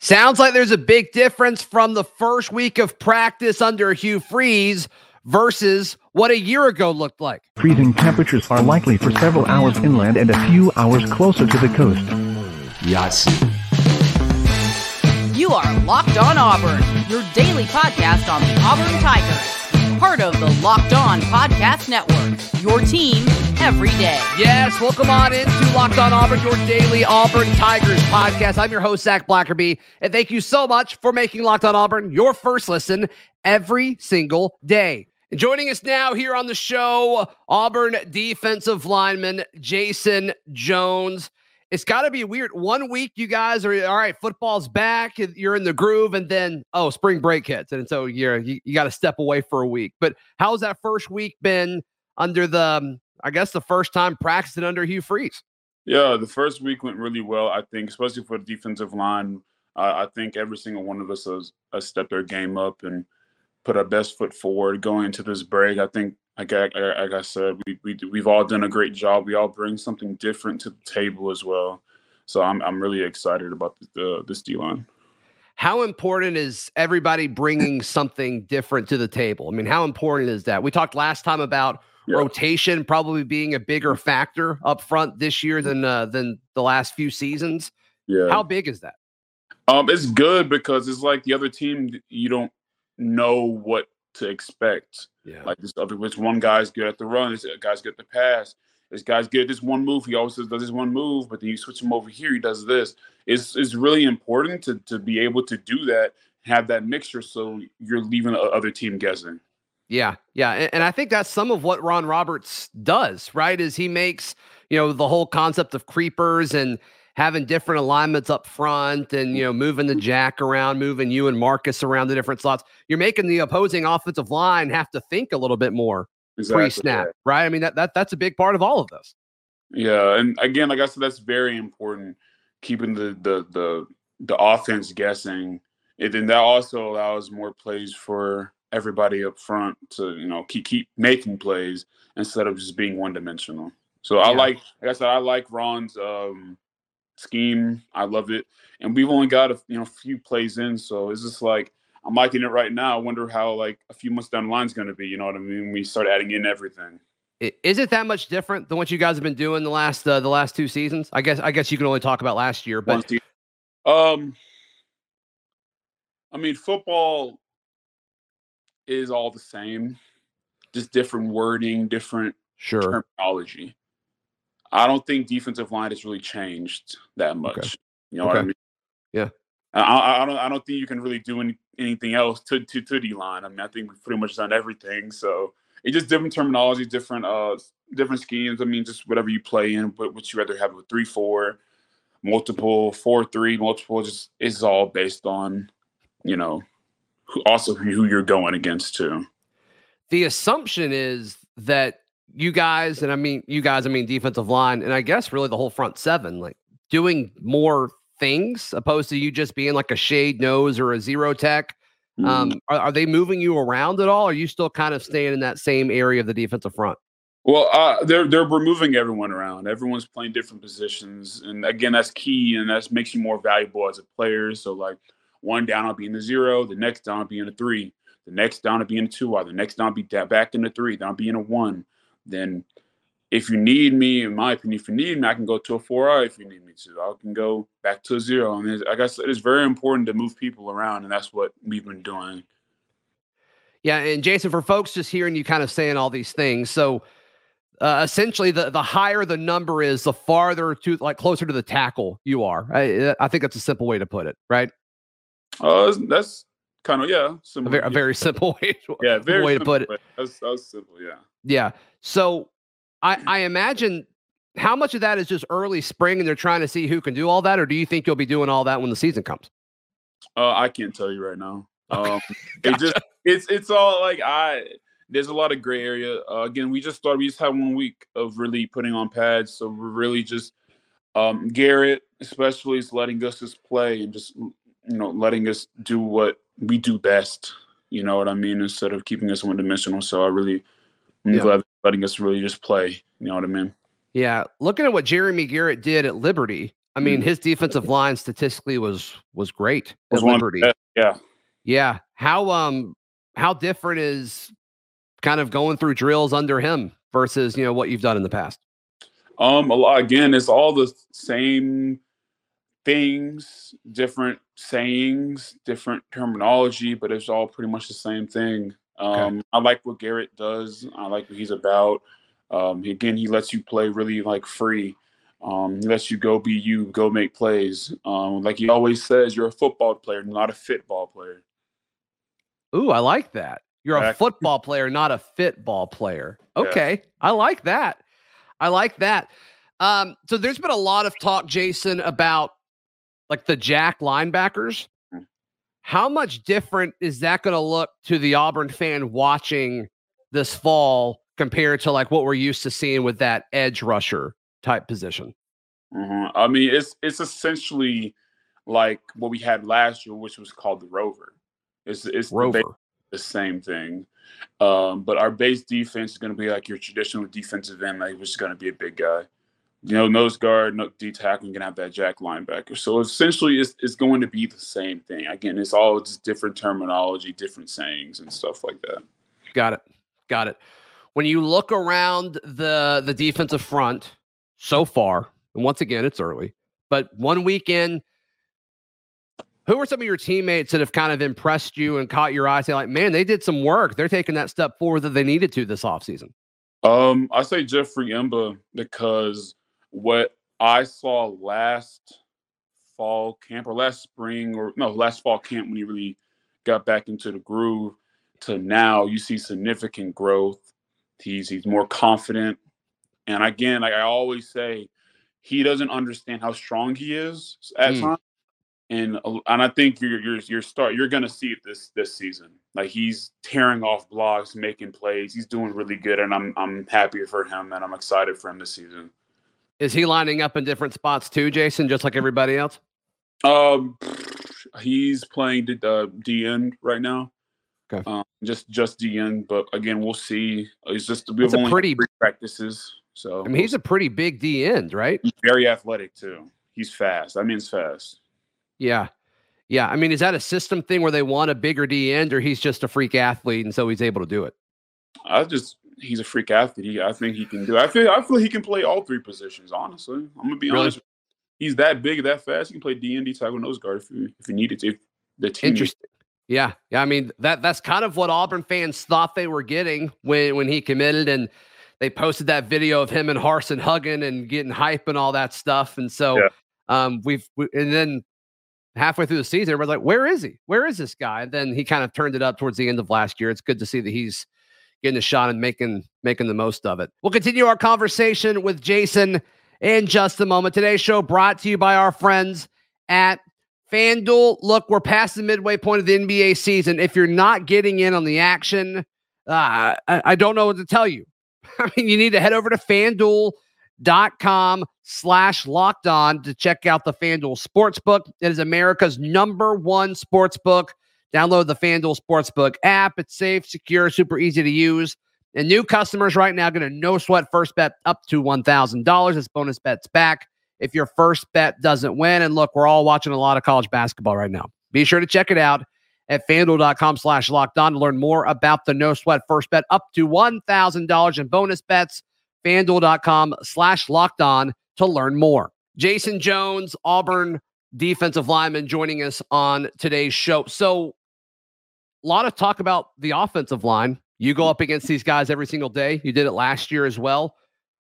Sounds like there's a big difference from the first week of practice under Hugh Freeze versus what a year ago looked like. Freezing temperatures are likely for several hours inland and a few hours closer to the coast. Yes. You are Locked On Auburn, your daily podcast on the Auburn Tigers, part of the Locked On Podcast Network, your team every day. Yes, welcome on into Locked On Auburn, your daily Auburn Tigers podcast. I'm your host, Zach Blackerby, and thank you so much for making Locked On Auburn your first listen every single day. And joining us now here on the show, Auburn defensive lineman Jason Jones. It's got to be weird. One week, you guys are all right. Football's back. You're in the groove, and then oh, spring break hits, and so you're you, you got to step away for a week. But how's that first week been under the? Um, I guess the first time practicing under Hugh Freeze. Yeah, the first week went really well. I think, especially for the defensive line. I think every single one of us has, has stepped their game up and put our best foot forward going into this break. I think, like I, like I said, we, we we've all done a great job. We all bring something different to the table as well. So I'm I'm really excited about the, this D line. How important is everybody bringing something different to the table? I mean, how important is that? We talked last time about yeah. rotation probably being a bigger factor up front this year than uh, than the last few seasons. Yeah, how big is that? Um, it's good because it's like the other team. You don't know what to expect. Yeah. Like this other, which one guy's good at the run, this uh, guy's good at the pass. This guy's good at this one move. He always does this one move, but then you switch him over here, he does this. It's it's really important to to be able to do that, have that mixture, so you're leaving the other team guessing. Yeah, yeah, and, and I think that's some of what Ron Roberts does. Right, is he makes you know the whole concept of creepers and having different alignments up front and you know moving the jack around, moving you and Marcus around the different slots. You're making the opposing offensive line have to think a little bit more exactly, pre-snap, yeah. right? I mean that that that's a big part of all of this. Yeah, and again, like I said, that's very important. Keeping the the the the offense guessing, and then that also allows more plays for everybody up front to you know keep keep making plays instead of just being one dimensional. So I like, like I said, I like Ron's um, scheme. I love it, and we've only got a you know few plays in, so it's just like I'm liking it right now. I wonder how like a few months down the line is going to be. You know what I mean? We start adding in everything. Is it that much different than what you guys have been doing the last uh, the last two seasons? I guess I guess you can only talk about last year, but um, I mean football is all the same, just different wording, different sure terminology. I don't think defensive line has really changed that much. Okay. You know okay. what I mean? Yeah. I, I, don't. I don't think you can really do any, anything else to to to D line. I mean, I think we've pretty much done everything. So it's just different terminology, different uh, different schemes. I mean, just whatever you play in. What would you rather have with three four, multiple four three, multiple? Just it's all based on, you know, who, also who you're going against too. The assumption is that you guys, and I mean you guys, I mean defensive line, and I guess really the whole front seven, like doing more things opposed to you just being like a shade nose or a zero tech. Um, mm. are, are, they moving you around at all? Or are you still kind of staying in that same area of the defensive front? Well, uh, they're they're removing everyone around. Everyone's playing different positions, and again, that's key, and that makes you more valuable as a player. So, like one down, I'll be in the zero. The next down, I'll be in a three. The next down, I'll be in a two. Or the next down, I'll be back in the three. Then I'll be in a one then if you need me, in my opinion, if you need me, I can go to a four R if you need me to. I can go back to a zero. And like I said, it's very important to move people around, and that's what we've been doing. Yeah, and Jason, for folks just hearing you kind of saying all these things, so uh, essentially, the the higher the number is, the farther to like closer to the tackle you are. I, I think that's a simple way to put it, right? Uh, that's kind of yeah, a very, a very simple way. To, yeah, very way to put it. That's, that's simple. Yeah. Yeah. So I, I imagine how much of that is just early spring and they're trying to see who can do all that, or do you think you'll be doing all that when the season comes? Uh, I can't tell you right now. Um, gotcha. it just it's it's all like I there's a lot of gray area. Uh, again, we just started. We just had one week of really putting on pads, so we're really just um, Garrett, especially, is letting us just play and just you know letting us do what we do best. You know what I mean? Instead of keeping us one dimensional. So I really I'm yeah. glad letting us really just play. You know what I mean? Yeah. Looking at what Jeremy Garrett did at Liberty, I mean, Mm. his defensive line statistically was was great Was at one of the Liberty. best, Yeah. Yeah. How um how different is kind of going through drills under him versus you know what you've done in the past? Um, a lot again, it's all the same things, different sayings, different terminology, but it's all pretty much the same thing. Um, I like what Garrett does. I like what he's about. Um, again, he lets you play really like free. Um, he lets you go be you, go make plays. Um, like he always says, you're a football player, not a football player. Ooh, I like that. You're a football player, not a fit ball player. Yeah. Okay. I like that. I like that. Um, so there's been a lot of talk, Jason, about like the Jack linebackers. Mm. How much different is that going to look to the Auburn fan watching this fall compared to like what we're used to seeing with that edge rusher type position? Mhm. I mean, it's it's essentially like what we had last year, which was called the Rover. It's it's the Rover. ba- the same thing. Um, but our base defense is going to be like your traditional defensive end, like which is going to be a big guy. You know, nose guard, no D tackle, to have that jack linebacker. So essentially, it's, it's going to be the same thing. Again, it's all just different terminology, different sayings, and stuff like that. Got it. Got it. When you look around the the defensive front so far, and once again, it's early, but one weekend, who are some of your teammates that have kind of impressed you and caught your eye? Say, like, man, they did some work. They're taking that step forward that they needed to this offseason. Um, I say Jeffrey M'Ba because what I saw last fall camp or last spring or no last fall camp when he really got back into the groove to now you see significant growth. He's he's more confident, and again, like I always say, he doesn't understand how strong he is at Mm. times. And, and I think you're you're you're start you're gonna see it this this season. Like he's tearing off blocks, making plays. He's doing really good, and I'm I'm happy for him, and I'm excited for him this season. Is he lining up in different spots too, Jason, just like everybody else? Um, he's playing the uh, DN right now. Okay. Um, just just DN, but again, we'll see. It's just we've only pretty- practices, so I mean, he's a pretty big D end, right? he's very athletic too. He's fast. I mean, it's fast. Yeah. Yeah. I mean, is that a system thing where they want a bigger D end or he's just a freak athlete and so he's able to do it? I just he's a freak athlete. He, I think he can do. I feel I feel he can play all three positions. Honestly, I'm gonna be Really? honest. He's that big, that fast. He can play D and D tackle, nose guard if he, if he needed to. If the team needs- Interesting. Yeah, yeah. I mean that that's kind of what Auburn fans thought they were getting when when he committed, and they posted that video of him and Harsin hugging and getting hype and all that stuff. And so, Yeah. um, we've we, and then halfway through the season, everybody's like, "Where is he? Where is this guy?" And then he kind of turned it up towards the end of last year. It's good to see that he's getting a shot and making making the most of it. We'll continue our conversation with Jason in just a moment. Today's show brought to you by our friends at FanDuel. Look, we're past the midway point of the NBA season. If you're not getting in on the action, uh, I, I don't know what to tell you. I mean, you need to head over to fanduel.com slash locked on to check out the FanDuel Sportsbook. It is America's number one sportsbook. Download the FanDuel Sportsbook app. It's safe, secure, super easy to use. And new customers right now get a no sweat first bet up to $1,000. This bonus bet's back if your first bet doesn't win. And look, we're all watching a lot of college basketball right now. Be sure to check it out at fanduel.com slash locked on to learn more about the no sweat first bet up to $1,000 in bonus bets. Fanduel.com slash locked on to learn more. Jason Jones, Auburn defensive lineman, joining us on today's show. So, a lot of talk about the offensive line. You go up against these guys every single day. You did it last year as well.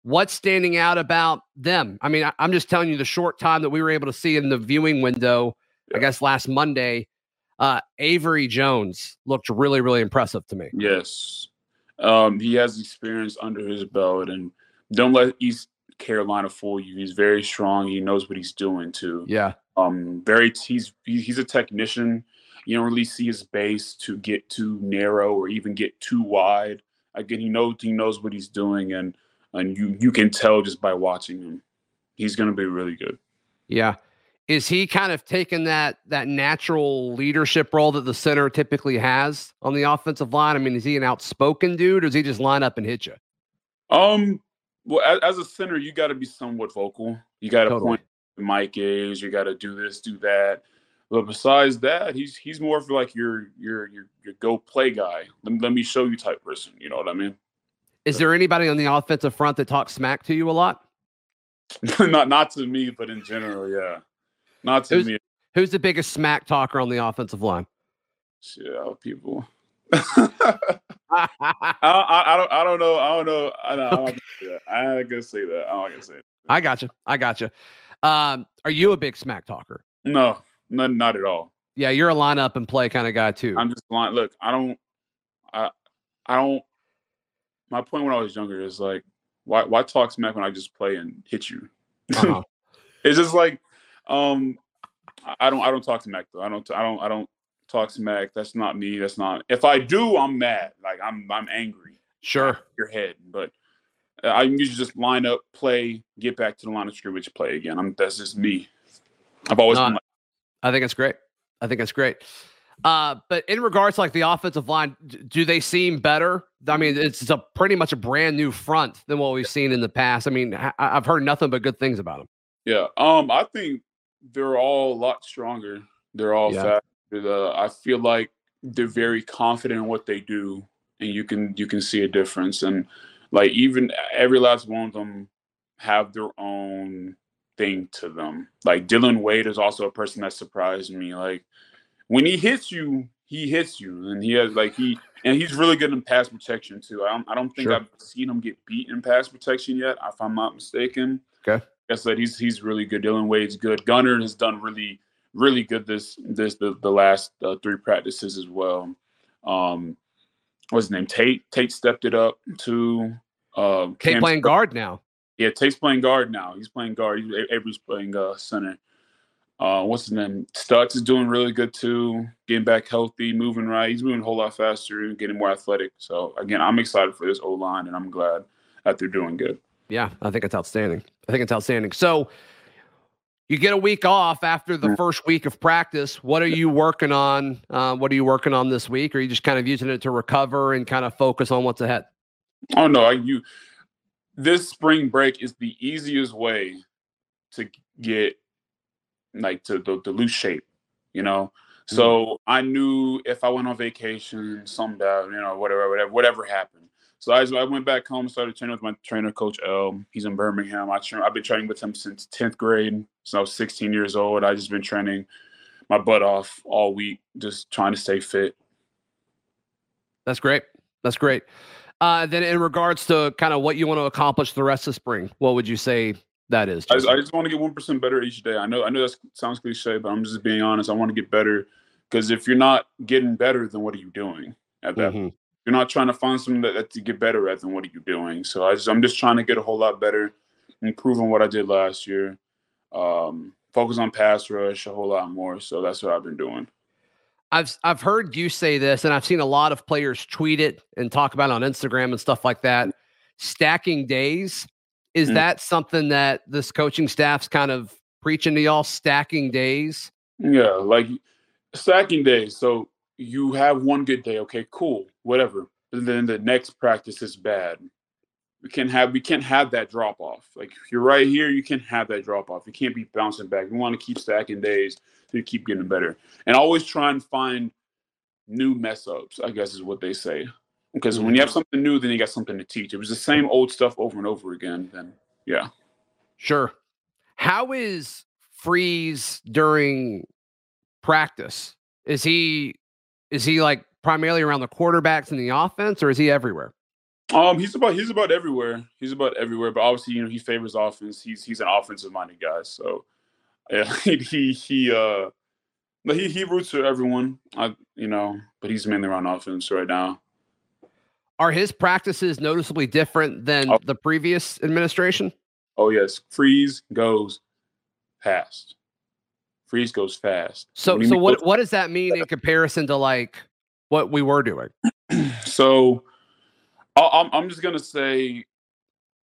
What's standing out about them? I mean, I, am just telling you the short time that we were able to see in the viewing window, I guess last Monday, uh, Avery Jones looked really, really impressive to me. Yes. Um, he has experience under his belt, and don't let East Carolina fool you. He's very strong. He knows what he's doing too. Yeah. Um, very he's he's a technician. You don't really see his base to get too narrow or even get too wide. Again, he knows he knows what he's doing, and and you you can tell just by watching him. He's going to be really good. Yeah. Is he kind of taking that that natural leadership role that the center typically has on the offensive line? I mean, is he an outspoken dude or does he just line up and hit you? Um, well, as, as a center, you got to be somewhat vocal. You got to Totally. point Mike is. You got to do this, do that. But besides that, he's he's more of like your your your your go play guy. Let, let me show you type person. You know what I mean? Is there anybody on the offensive front that talks smack to you a lot? not not to me, but in general, yeah. Not to Who's- me. Who's the biggest smack talker on the offensive line? Yeah, people. I, I, I don't I don't know I don't know I don't, know. I'm not gonna say that. Not gonna say that. I'm not gonna it. I got you. I got you. Um, are you a big smack talker? No, not not at all. Yeah, you're a lineup and play kind of guy too. I'm just lying. Look, I don't I I don't my point when I was younger is like why why talk smack when I just play and hit you? Uh-huh. it's just like um I- I don't I don't talk smack though. I don't I don't I don't talk smack. That's not me. That's not if I do, I'm mad. Like I'm I'm angry. Sure. Your head. But uh, I usually just line up, play, get back to the line of scrimmage, play again. I'm that's just me. I've always No, been like I think it's great. I think it's great. Uh, but in regards to like the offensive line, do they seem better? I mean, it's a pretty much a brand new front than what we've seen in the past. I mean, I, I've heard nothing but good things about them. Yeah. Um, I think they're all a lot stronger. They're all Yeah. faster. Uh, I feel like they're very confident in what they do, and you can you can see a difference. And like even every last one of them have their own thing to them. Like Dillon Wade is also a person that surprised me. Like when he hits you, he hits you, and he has like he and he's really good in pass protection too. I don't I don't think Sure. I've seen him get beat in pass protection yet, if I'm not mistaken. Okay. I said he's he's really good. Dillon Wade's good. Gunner has done really really good this this the, the last uh, three practices as well. Um, what's his name? Tate Tate stepped it up to. Um, Kate Cam playing Stewart- guard now. Yeah, Tate's playing guard now. He's playing guard. He's, Avery's playing uh, center. Uh, what's his name? Stutts is doing really good too. Getting back healthy, moving right. He's moving a whole lot faster, getting more athletic. So again, I'm excited for this O line, and I'm glad that they're doing good. Yeah, I think it's outstanding. I think it's outstanding. So you get a week off after the Mm. first week of practice. What are you working on? Uh, what are you working on this week? Or are you just kind of using it to recover and kind of focus on what's ahead? Oh no, I, you. This spring break is the easiest way to get like to the, the loose shape, you know. So I knew if I went on vacation, some you know whatever, whatever, whatever happened. So I, I went back home, and started training with my trainer, Coach L. He's in Birmingham. I train, I've been training with him since tenth grade, since I was 16 years old. I just been training my butt off all week, just trying to stay fit. That's great. That's great. Uh, then, in regards to kind of what you want to accomplish the rest of spring, what would you say that is? I just, I just want to get one percent better each day. I know I know that sounds cliche, but I'm just being honest. I want to get better because if you're not getting better, then what are you doing at that? Mhm. You're not trying to find something that, that to get better at. Then what are you doing? So I just, I'm just trying to get a whole lot better, improve on what I did last year, um, focus on pass rush a whole lot more. So that's what I've been doing. I've I've heard you say this, and I've seen a lot of players tweet it and talk about it on Instagram and stuff like that. Stacking days is Mm. that something that this coaching staff's kind of preaching to y'all? Stacking days. Yeah, like stacking days. So you have one good day, okay, cool, whatever. But then the next practice is bad. We can't have we can't have that drop off. Like if you're right here, you can't have that drop off. You can't be bouncing back. We want to keep stacking days to keep getting better. And always try and find new mess ups, I guess is what they say. Because when you mm-hmm. have something new, then you got something to teach. It was the same old stuff over and over again, then yeah. Sure. How is Freeze during practice? Is he is he like primarily around the quarterbacks in the offense, or is he everywhere? Um, he's about he's about everywhere. He's about everywhere, but obviously, you know, he favors offense. He's he's an offensive minded guy, so yeah, he he uh, but he he roots for everyone. I you know, but he's mainly around offense right now. Are his practices noticeably different than Oh. the previous administration? Oh yes, freeze goes fast. Freeze goes fast. So, so what goes what does that mean in comparison to like what we were doing? So I'm I'm just gonna say,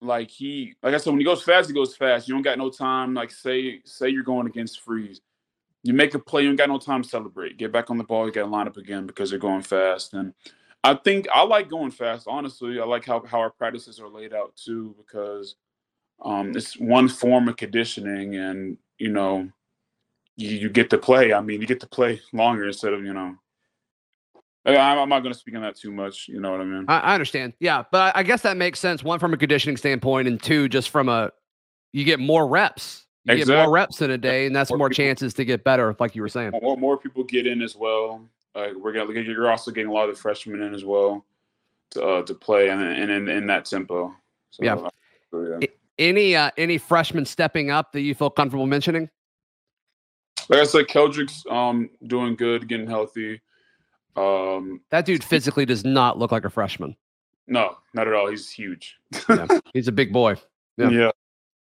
like he, like I said, when he goes fast, he goes fast. You don't got no time. Like say say you're going against freeze, you make a play, you ain't got no time to celebrate. Get back on the ball, you got to line up again because they're going fast. And I think I like going fast. Honestly, I like how how our practices are laid out too because um, it's one form of conditioning, and you know, you, you get to play. I mean, you get to play longer instead of, you know, I- I'm, not going to speak on that too much. You know what I mean? I, I understand. Yeah, but I guess that makes sense. One from a conditioning standpoint, and two just from a you get more reps. You get Exactly. more reps in a day, and that's More more people- chances to get better, like you were saying. more, more people get in as well. Uh, we're gonna you're also getting a lot of freshmen in as well to uh, to play and and in, in that tempo. So, Yeah. uh, so, yeah. Any uh, any freshmen stepping up that you feel comfortable mentioning? Like I said, Keldric's um doing good, getting healthy. Um, That dude physically does not look like a freshman. no, not at all. He's huge. Yeah, he's a big boy. Yeah. Yeah.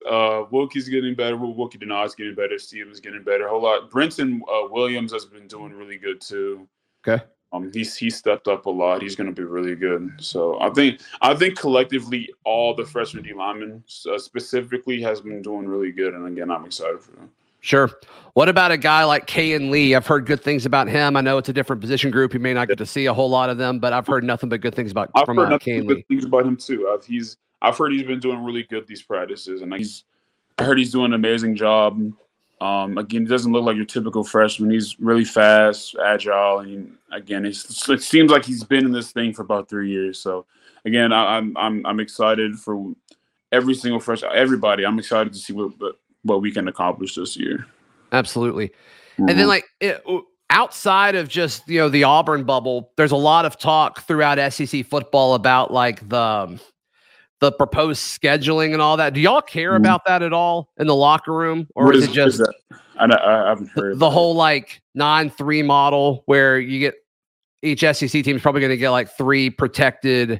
Uh, Wilky's getting better. Wilky Denaud's getting better. Steven's getting better. A whole lot. Brenton uh, Williams has been doing really good too. Okay. Um, he's he stepped up a lot. He's going to be really good. So I think I think collectively all the freshman D linemen uh, specifically has been doing really good. And again, I'm excited for them. Sure. What about a guy like Kayin Lee? I've heard good things about him. I know it's a different position group. You may not get to see a whole lot of them, but I've heard nothing but good things about I've from heard uh, nothing Lee. good things about him too. I've, he's I've heard he's been doing really good these practices, and he's I heard he's doing an amazing job. Um, again, he doesn't look like your typical freshman. He's really fast, agile, and again, it's, it seems like he's been in this thing for about three years. So, again, I, I'm I'm I'm excited for every single fresh everybody. I'm excited to see what what, what we can accomplish this year. Absolutely. And then Mhm. like it, outside of just you know the Auburn bubble, there's a lot of talk throughout SEC football about like the um, the proposed scheduling and all that. Do y'all care Mhm. about that at all in the locker room, or is, is- it just that? I, I haven't the, heard the that. whole like nine three model where you get each SEC team is probably going to get like three protected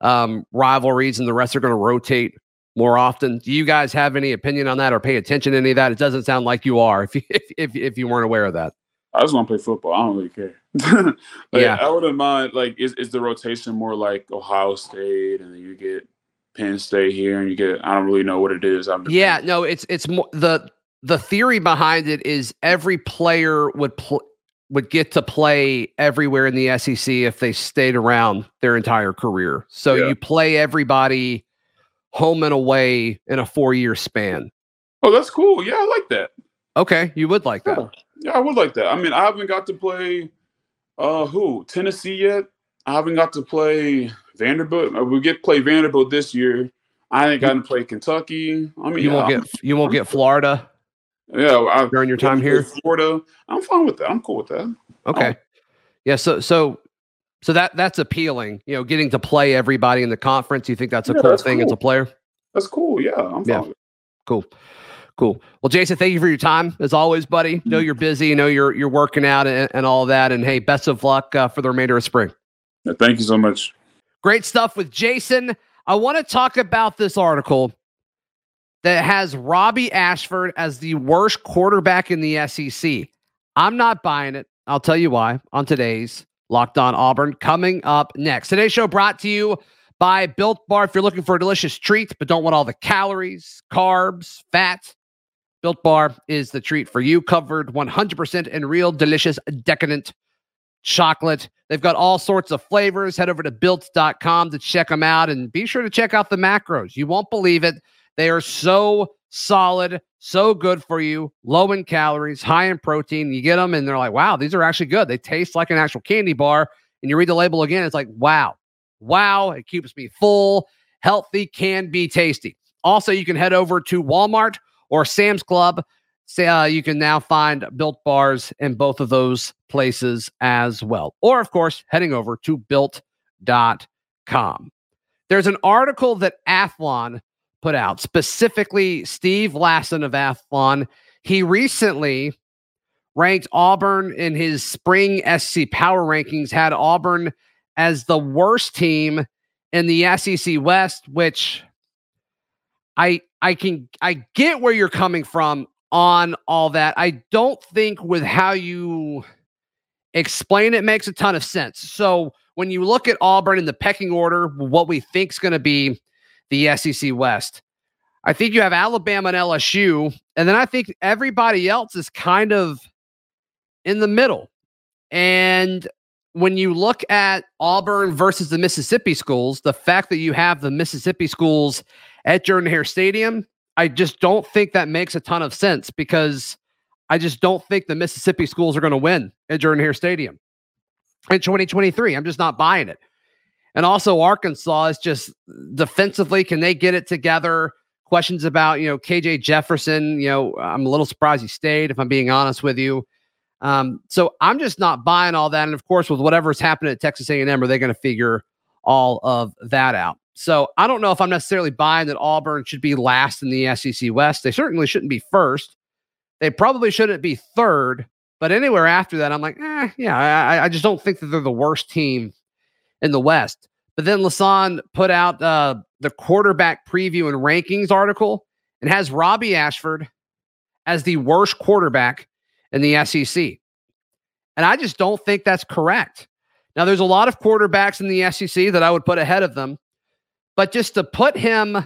um, rivalries, and the rest are going to rotate more often. Do you guys have any opinion on that or pay attention to any of that? It doesn't sound like you are. If you, if if, if you weren't aware of that, I just want to play football. I don't really care. like, Yeah. I wouldn't mind. Like, is is the rotation more like Ohio State, and then you get Penn State here, and you get I don't really know what it is. I'm Yeah, no, it's it's more the the theory behind it is every player would pl- would get to play everywhere in the SEC if they stayed around their entire career. So Yeah. you play everybody home and away in a four year span. Oh, that's cool. Yeah, I like that. Okay, you would like that. Yeah. Yeah, I would like that. I mean, I haven't got to play uh who Tennessee yet. I haven't got to play Vanderbilt. Uh, We get to play Vanderbilt this year. I ain't gotten to play Kentucky. I mean, You won't yeah, get you won't get Florida yeah. I, during your time here. Florida. I'm fine with that. I'm cool with that. Okay. Yeah, so so so that that's appealing. You know, getting to play everybody in the conference. You think that's a Yeah, cool that's thing as a player? That's cool. Yeah, I'm. Yeah. Cool. Cool. Well, Jason, thank you for your time as always, buddy. Know you're busy. Know you're you're working out and, and all that. And hey, best of luck uh, for the remainder of spring. Yeah, thank you so much. Great stuff with Jason. I want to talk about this article that has Robbie Ashford as the worst quarterback in the SEC. I'm not buying it. I'll tell you why on today's Locked On Auburn coming up next. Today's show brought to you by Built Bar. If you're looking for a delicious treat but don't want all the calories, carbs, fat, Built Bar is the treat for you. Covered 100% in real, delicious, decadent chocolate. They've got all sorts of flavors. Head over to built.com to check them out and be sure to check out the macros. You won't believe it. They are so solid, so good for you, low in calories, high in protein. You get them and they're like, wow, these are actually good. They taste like an actual candy bar. And you read the label again, it's like, wow, wow, it keeps me full, healthy, can be tasty. Also, you can head over to Walmart or Sam's Club. Say, uh, you can now find built bars in both of those places as well. Or, of course, heading over to built.com. There's an article that Athlon put out, specifically Steve Lassan of Athlon. He recently ranked Auburn in his spring SC power rankings, had Auburn as the worst team in the SEC West, which I I can I get where you're coming from on all that. I don't think with how you explain it makes a ton of sense. So when you look at Auburn in the pecking order, what we think is going to be the SEC West, I think you have Alabama and LSU, and then I think everybody else is kind of in the middle. And when you look at Auburn versus the Mississippi schools, the fact that you have the Mississippi schools at Jordan Hare Stadium, I just don't think that makes a ton of sense because I just don't think the Mississippi schools are going to win at Jordan Hare Stadium in 2023. I'm just not buying it. And also, Arkansas is just defensively, can they get it together? Questions about, you know, KJ Jefferson. You know, I'm a little surprised he stayed, if I'm being honest with you. Um, so I'm just not buying all that. And of course, with whatever's happening at Texas A&M, are they going to figure all of that out? So I don't know if I'm necessarily buying that Auburn should be last in the SEC West. They certainly shouldn't be first. They probably shouldn't be third. But anywhere after that, I'm like, eh, yeah, I, I just don't think that they're the worst team in the West. But then Lassan put out uh, the quarterback preview and rankings article and has Robbie Ashford as the worst quarterback in the SEC. And I just don't think that's correct. Now, there's a lot of quarterbacks in the SEC that I would put ahead of them, but just to put him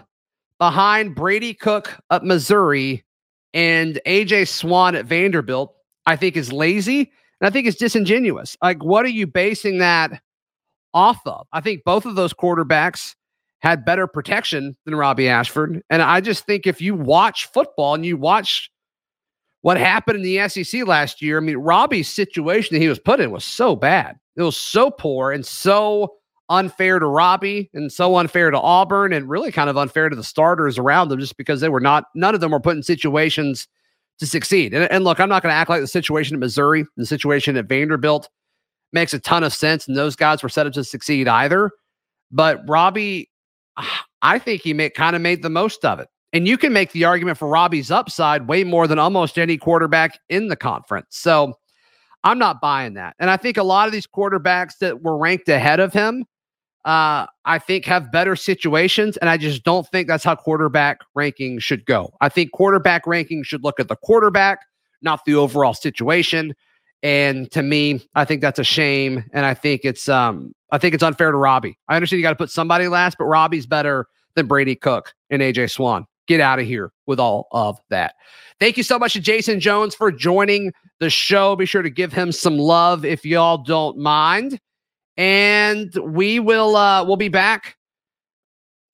behind Brady Cook at Missouri and AJ Swann at Vanderbilt, I think is lazy and I think it's disingenuous. Like, what are you basing that off of? I think both of those quarterbacks had better protection than Robbie Ashford. And I just think if you watch football and you watch what happened in the SEC last year, I mean, Robbie's situation that he was put in was so bad. It was so poor and so unfair to Robbie and so unfair to Auburn and really kind of unfair to the starters around them just because they were not, none of them were put in situations to succeed. And, and look, I'm not going to act like the situation at Missouri, the situation at Vanderbilt makes a ton of sense. And those guys were set up to succeed either. But Robbie, I think he kind of made the most of it. And you can make the argument for Robbie's upside way more than almost any quarterback in the conference. So I'm not buying that. And I think a lot of these quarterbacks that were ranked ahead of him, uh, I think have better situations. And I just don't think that's how quarterback ranking should go. I think quarterback ranking should look at the quarterback, not the overall situation. And to me, I think that's a shame. And I think it's um, I think it's unfair to Robbie. I understand you got to put somebody last, but Robbie's better than Brady Cook and AJ Swann. get out of here with all of that. Thank you so much to Jason Jones for joining the show. Be sure to give him some love if y'all don't mind. And we will uh we'll be back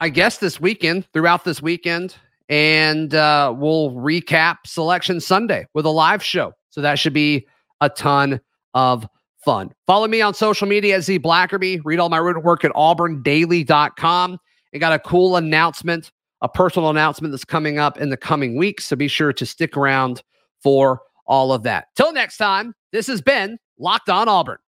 I guess this weekend, throughout this weekend, and uh we'll recap selection Sunday with a live show. So that should be a ton of fun. Follow me on social media at Z Blackerby. Read all my written work at auburndaily.com. And got a cool announcement a personal announcement that's coming up in the coming weeks. So be sure to stick around for all of that. Till next time, this has been Locked On Auburn.